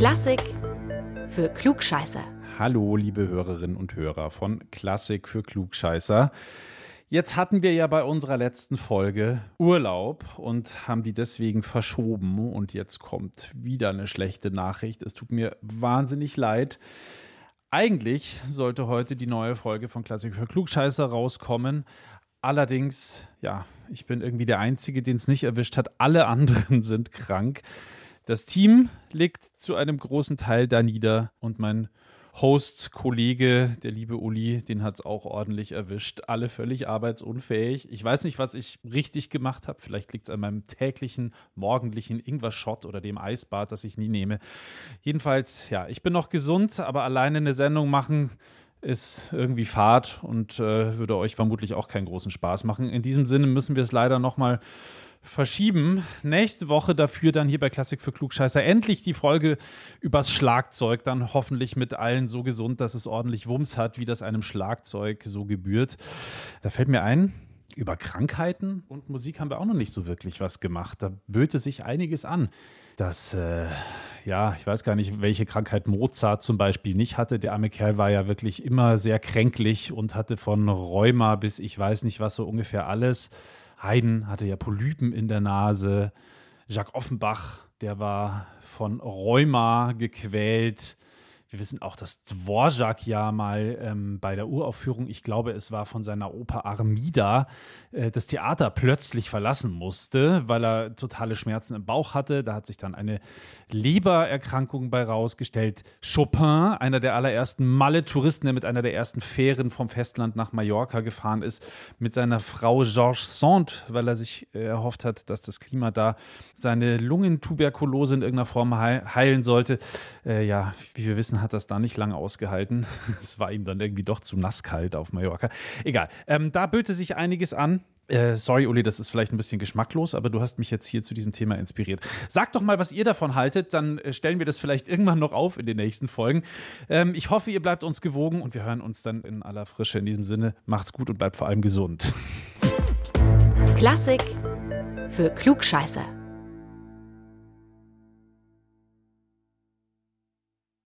Klassik für Klugscheißer. Hallo, liebe Hörerinnen und Hörer von Klassik für Klugscheißer. Jetzt hatten wir ja bei unserer letzten Folge Urlaub und haben die deswegen verschoben. Und jetzt kommt wieder eine schlechte Nachricht. Es tut mir wahnsinnig leid. Eigentlich sollte heute die neue Folge von Klassik für Klugscheißer rauskommen. Allerdings, ja, ich bin irgendwie der Einzige, den es nicht erwischt hat. Alle anderen sind krank. Das Team liegt zu einem großen Teil da nieder und mein Host, Kollege, der liebe Uli, den hat es auch ordentlich erwischt. Alle völlig arbeitsunfähig. Ich weiß nicht, was ich richtig gemacht habe. Vielleicht liegt es an meinem täglichen, morgendlichen Ingwer-Shot oder dem Eisbad, das ich nie nehme. Jedenfalls, ja, ich bin noch gesund, aber alleine eine Sendung machen ist irgendwie Fahrt und äh, würde euch vermutlich auch keinen großen Spaß machen. In diesem Sinne müssen wir es leider nochmal verschieben. Nächste Woche dafür dann hier bei Klassik für Klugscheißer endlich die Folge übers Schlagzeug. Dann hoffentlich mit allen so gesund, dass es ordentlich Wumms hat, wie das einem Schlagzeug so gebührt. Da fällt mir ein, über Krankheiten und Musik haben wir auch noch nicht so wirklich was gemacht. Da böte sich einiges an. Das, äh, ja, ich weiß gar nicht, welche Krankheit Mozart zum Beispiel nicht hatte. Der arme Kerl war ja wirklich immer sehr kränklich und hatte von Rheuma bis ich weiß nicht was so ungefähr alles. Haydn hatte ja Polypen in der Nase. Jacques Offenbach, der war von Rheuma gequält. Wir wissen auch, dass Dvorak ja mal ähm, bei der Uraufführung, ich glaube, es war von seiner Oper Armida, äh, das Theater plötzlich verlassen musste, weil er totale Schmerzen im Bauch hatte. Da hat sich dann eine Lebererkrankung bei rausgestellt. Chopin, einer der allerersten Malle-Touristen, der mit einer der ersten Fähren vom Festland nach Mallorca gefahren ist, mit seiner Frau Georges Sand, weil er sich äh, erhofft hat, dass das Klima da seine Lungentuberkulose in irgendeiner Form heilen sollte. Äh, ja, wie wir wissen, hat das da nicht lange ausgehalten. Es war ihm dann irgendwie doch zu nasskalt auf Mallorca. Egal, ähm, da böte sich einiges an. Äh, sorry, Uli, das ist vielleicht ein bisschen geschmacklos, aber du hast mich jetzt hier zu diesem Thema inspiriert. Sagt doch mal, was ihr davon haltet, dann äh, stellen wir das vielleicht irgendwann noch auf in den nächsten Folgen. Ähm, ich hoffe, ihr bleibt uns gewogen und wir hören uns dann in aller Frische. In diesem Sinne, macht's gut und bleibt vor allem gesund. Klassik für Klugscheißer.